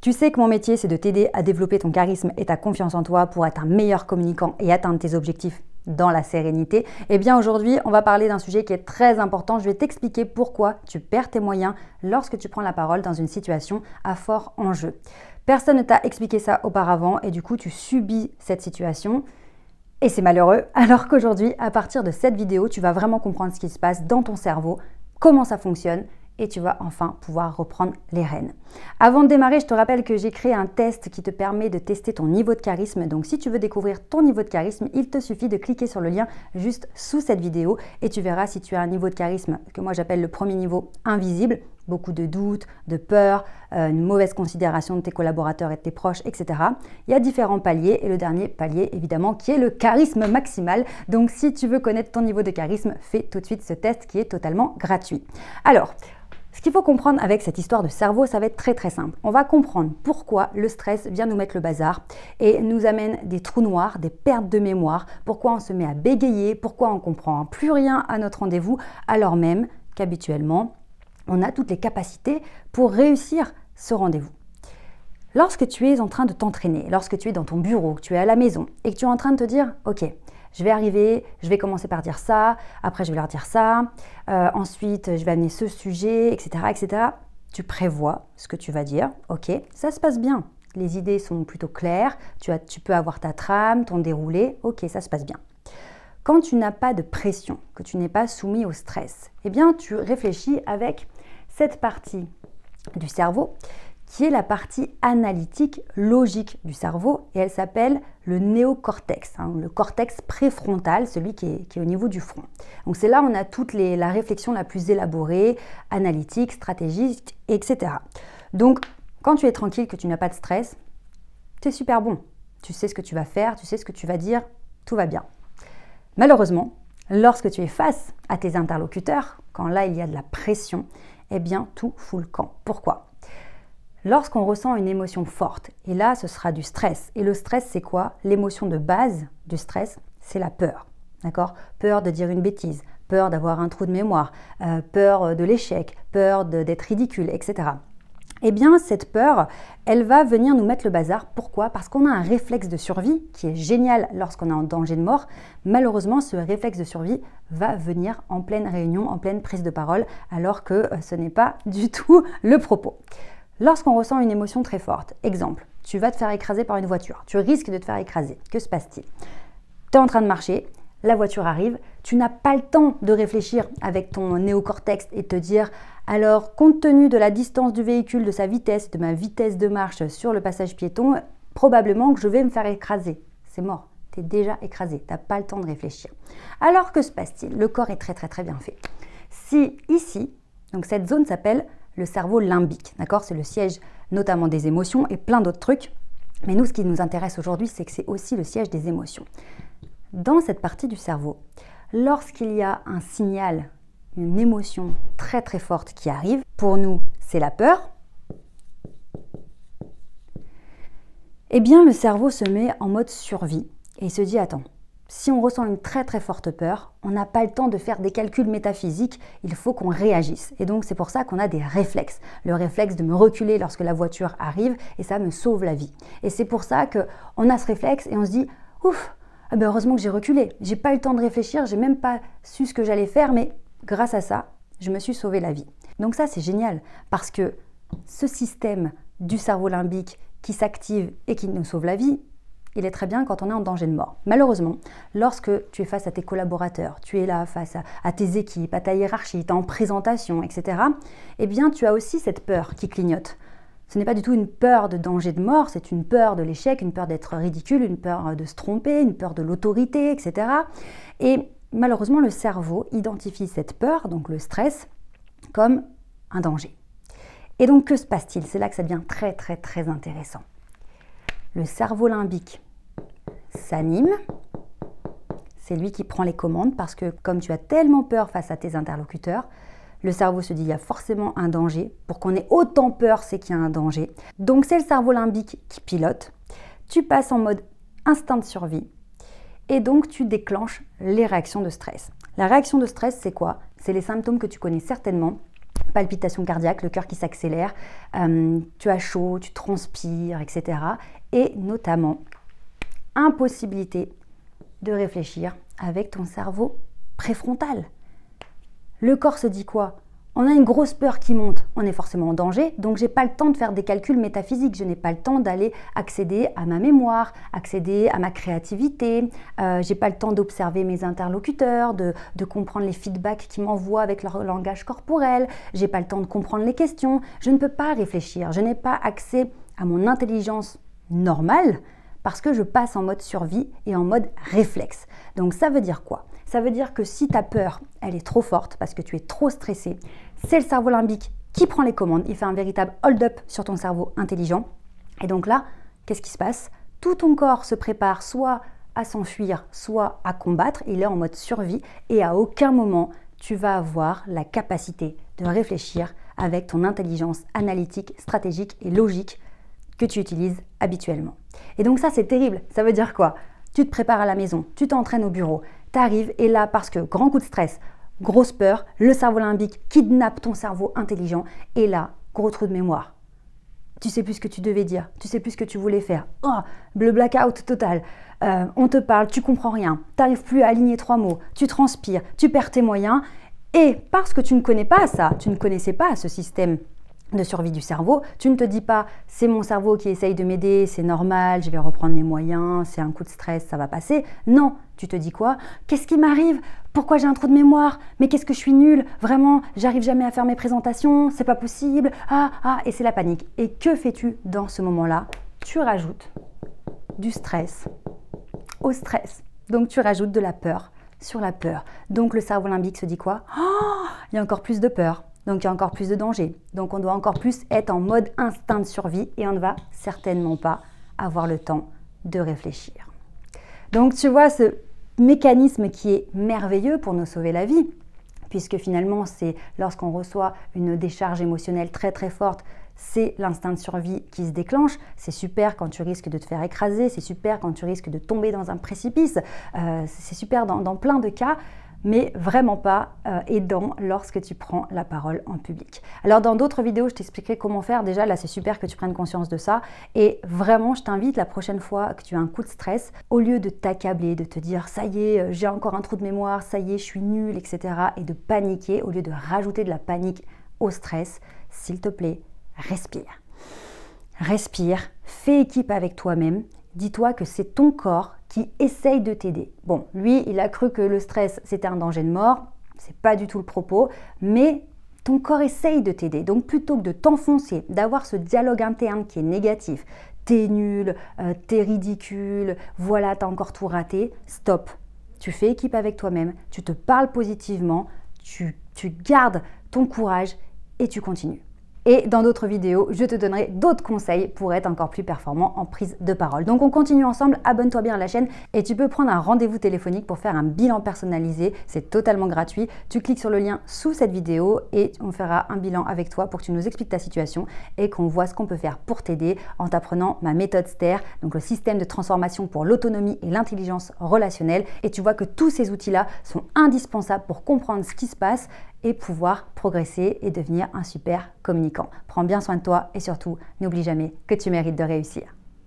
Tu sais que mon métier, c'est de t'aider à développer ton charisme et ta confiance en toi pour être un meilleur communicant et atteindre tes objectifs dans la sérénité. Eh bien aujourd'hui, on va parler d'un sujet qui est très important. Je vais t'expliquer pourquoi tu perds tes moyens lorsque tu prends la parole dans une situation à fort enjeu. Personne ne t'a expliqué ça auparavant et du coup, tu subis cette situation. Et c'est malheureux, alors qu'aujourd'hui, à partir de cette vidéo, tu vas vraiment comprendre ce qui se passe dans ton cerveau, comment ça fonctionne et tu vas enfin pouvoir reprendre les rênes. Avant de démarrer, je te rappelle que j'ai créé un test qui te permet de tester ton niveau de charisme. Donc si tu veux découvrir ton niveau de charisme, il te suffit de cliquer sur le lien juste sous cette vidéo et tu verras si tu as un niveau de charisme que moi j'appelle le premier niveau invisible, beaucoup de doutes, de peur, euh, une mauvaise considération de tes collaborateurs et de tes proches, etc. Il y a différents paliers et le dernier palier évidemment qui est le charisme maximal. Donc si tu veux connaître ton niveau de charisme, fais tout de suite ce test qui est totalement gratuit. Alors, ce qu'il faut comprendre avec cette histoire de cerveau, ça va être très très simple. On va comprendre pourquoi le stress vient nous mettre le bazar et nous amène des trous noirs, des pertes de mémoire, pourquoi on se met à bégayer, pourquoi on comprend plus rien à notre rendez-vous alors même qu'habituellement, on a toutes les capacités pour réussir ce rendez-vous. Lorsque tu es en train de t'entraîner, lorsque tu es dans ton bureau, que tu es à la maison et que tu es en train de te dire, ok, je vais arriver, je vais commencer par dire ça, après je vais leur dire ça, euh, ensuite je vais amener ce sujet, etc., etc. Tu prévois ce que tu vas dire, ok, ça se passe bien. Les idées sont plutôt claires, tu, as, tu peux avoir ta trame, ton déroulé, ok, ça se passe bien. Quand tu n'as pas de pression, que tu n'es pas soumis au stress, eh bien tu réfléchis avec cette partie du cerveau qui est la partie analytique logique du cerveau et elle s'appelle le néocortex, hein, le cortex préfrontal, celui qui est, au niveau du front. Donc c'est là où on a toute la réflexion la plus élaborée, analytique, stratégique, etc. Donc quand tu es tranquille, que tu n'as pas de stress, tu es super bon. Tu sais ce que tu vas faire, tu sais ce que tu vas dire, tout va bien. Malheureusement, lorsque tu es face à tes interlocuteurs, quand là il y a de la pression, eh bien tout fout le camp. Pourquoi? Lorsqu'on ressent une émotion forte, et là ce sera du stress, et le stress c'est quoi? L'émotion de base du stress, c'est la peur. D'accord? Peur de dire une bêtise, peur d'avoir un trou de mémoire, euh, peur de l'échec, peur d'être ridicule, etc. Eh bien, cette peur, elle va venir nous mettre le bazar. Pourquoi? Parce qu'on a un réflexe de survie qui est génial lorsqu'on est en danger de mort. Malheureusement, ce réflexe de survie va venir en pleine réunion, en pleine prise de parole, alors que euh, ce n'est pas du tout le propos. Lorsqu'on ressent une émotion très forte, exemple, tu vas te faire écraser par une voiture, tu risques de te faire écraser, que se passe-t-il? Tu es en train de marcher, la voiture arrive, tu n'as pas le temps de réfléchir avec ton néocortex et te dire alors compte tenu de la distance du véhicule, de sa vitesse, de ma vitesse de marche sur le passage piéton, probablement que je vais me faire écraser. C'est mort, tu es déjà écrasé, tu n'as pas le temps de réfléchir. Alors que se passe-t-il? Le corps est très très très bien fait. Si ici, donc cette zone s'appelle le cerveau limbique. D'accord? C'est le siège notamment des émotions et plein d'autres trucs. Mais nous, ce qui nous intéresse aujourd'hui, c'est que c'est aussi le siège des émotions. Dans cette partie du cerveau, lorsqu'il y a un signal, une émotion très très forte qui arrive, pour nous, c'est la peur. Eh bien, le cerveau se met en mode survie et il se dit attends, si on ressent une très très forte peur, on n'a pas le temps de faire des calculs métaphysiques, il faut qu'on réagisse. Et donc c'est pour ça qu'on a des réflexes. Le réflexe de me reculer lorsque la voiture arrive et ça me sauve la vie. Et c'est pour ça qu'on a ce réflexe et on se dit ouf, ah ben heureusement que j'ai reculé. J'ai pas eu le temps de réfléchir, j'ai même pas su ce que j'allais faire, mais grâce à ça, je me suis sauvé la vie. Donc ça c'est génial parce que ce système du cerveau limbique qui s'active et qui nous sauve la vie, il est très bien quand on est en danger de mort. Malheureusement, lorsque tu es face à tes collaborateurs, tu es là face à, tes équipes, à ta hiérarchie, tu es en présentation, etc., eh bien, tu as aussi cette peur qui clignote. Ce n'est pas du tout une peur de danger de mort, c'est une peur de l'échec, une peur d'être ridicule, une peur de se tromper, une peur de l'autorité, etc. Et malheureusement, le cerveau identifie cette peur, donc le stress, comme un danger. Et donc, que se passe-t-il? C'est là que ça devient très, très, très intéressant le cerveau limbique s'anime. C'est lui qui prend les commandes parce que comme tu as tellement peur face à tes interlocuteurs, le cerveau se dit il y a forcément un danger. Pour qu'on ait autant peur, c'est qu'il y a un danger. Donc c'est le cerveau limbique qui pilote. Tu passes en mode instinct de survie et donc tu déclenches les réactions de stress. La réaction de stress, c'est quoi? C'est les symptômes que tu connais certainement palpitations cardiaques, le cœur qui s'accélère, euh, tu as chaud, tu transpires, etc. Et notamment, impossibilité de réfléchir avec ton cerveau préfrontal. Le corps se dit quoi? On a une grosse peur qui monte, on est forcément en danger, donc j'ai pas le temps de faire des calculs métaphysiques, je n'ai pas le temps d'aller accéder à ma mémoire, accéder à ma créativité, euh, j'ai pas le temps d'observer mes interlocuteurs, de, de comprendre les feedbacks qu'ils m'envoient avec leur langage corporel, j'ai pas le temps de comprendre les questions, je ne peux pas réfléchir, je n'ai pas accès à mon intelligence normale parce que je passe en mode survie et en mode réflexe. Donc ça veut dire quoi? Ça veut dire que si ta peur, elle est trop forte parce que tu es trop stressé, c'est le cerveau limbique qui prend les commandes. Il fait un véritable hold-up sur ton cerveau intelligent. Et donc là, qu'est-ce qui se passe? Tout ton corps se prépare soit à s'enfuir, soit à combattre. Il est en mode survie et à aucun moment tu vas avoir la capacité de réfléchir avec ton intelligence analytique, stratégique et logique que tu utilises habituellement. Et donc ça, c'est terrible. Ça veut dire quoi? Tu te prépares à la maison, tu t'entraînes au bureau, t'arrives et là, parce que grand coup de stress, grosse peur, le cerveau limbique kidnappe ton cerveau intelligent et là, gros trou de mémoire. Tu sais plus ce que tu devais dire, tu sais plus ce que tu voulais faire. Oh, le blackout total. Euh, on te parle, tu comprends rien, t'arrives plus à aligner trois mots, tu transpires, tu perds tes moyens. Et parce que tu ne connais pas ça, tu ne connaissais pas ce système de survie du cerveau. Tu ne te dis pas c'est mon cerveau qui essaye de m'aider, c'est normal, je vais reprendre mes moyens, c'est un coup de stress, ça va passer. Non, tu te dis quoi? Qu'est-ce qui m'arrive? Pourquoi j'ai un trou de mémoire? Mais qu'est-ce que je suis nulle? Vraiment, j'arrive jamais à faire mes présentations, c'est pas possible. Ah ah et c'est la panique. Et que fais-tu dans ce moment-là? Tu rajoutes du stress au stress. Donc tu rajoutes de la peur sur la peur. Donc le cerveau limbique se dit quoi? Oh, Il y a encore plus de peur donc il y a encore plus de danger. Donc on doit encore plus être en mode instinct de survie et on ne va certainement pas avoir le temps de réfléchir. Donc tu vois ce mécanisme qui est merveilleux pour nous sauver la vie, puisque finalement c'est lorsqu'on reçoit une décharge émotionnelle très très forte, c'est l'instinct de survie qui se déclenche. C'est super quand tu risques de te faire écraser, c'est super quand tu risques de tomber dans un précipice, euh, c'est super dans plein de cas mais vraiment pas euh, aidant lorsque tu prends la parole en public. Alors dans d'autres vidéos, je t'expliquerai comment faire. Déjà, là, c'est super que tu prennes conscience de ça. Et vraiment, je t'invite la prochaine fois que tu as un coup de stress, au lieu de t'accabler, de te dire ça y est, euh, j'ai encore un trou de mémoire, ça y est, je suis nul, etc. Et de paniquer, au lieu de rajouter de la panique au stress, s'il te plaît, respire. Respire, fais équipe avec toi-même dis-toi que c'est ton corps qui essaye de t'aider. Bon, lui, il a cru que le stress, c'était un danger de mort. C'est pas du tout le propos, mais ton corps essaye de t'aider. Donc plutôt que de t'enfoncer, d'avoir ce dialogue interne qui est négatif, t'es nul, euh, t'es ridicule, voilà, t'as encore tout raté, stop. Tu fais équipe avec toi-même, tu te parles positivement, tu, tu gardes ton courage et tu continues. Et dans d'autres vidéos, je te donnerai d'autres conseils pour être encore plus performant en prise de parole. Donc on continue ensemble, abonne-toi bien à la chaîne et tu peux prendre un rendez-vous téléphonique pour faire un bilan personnalisé. C'est totalement gratuit. Tu cliques sur le lien sous cette vidéo et on fera un bilan avec toi pour que tu nous expliques ta situation et qu'on voit ce qu'on peut faire pour t'aider en t'apprenant ma méthode STER, donc le système de transformation pour l'autonomie et l'intelligence relationnelle. Et tu vois que tous ces outils-là sont indispensables pour comprendre ce qui se passe et pouvoir progresser et devenir un super communicant. Prends bien soin de toi et surtout, n'oublie jamais que tu mérites de réussir.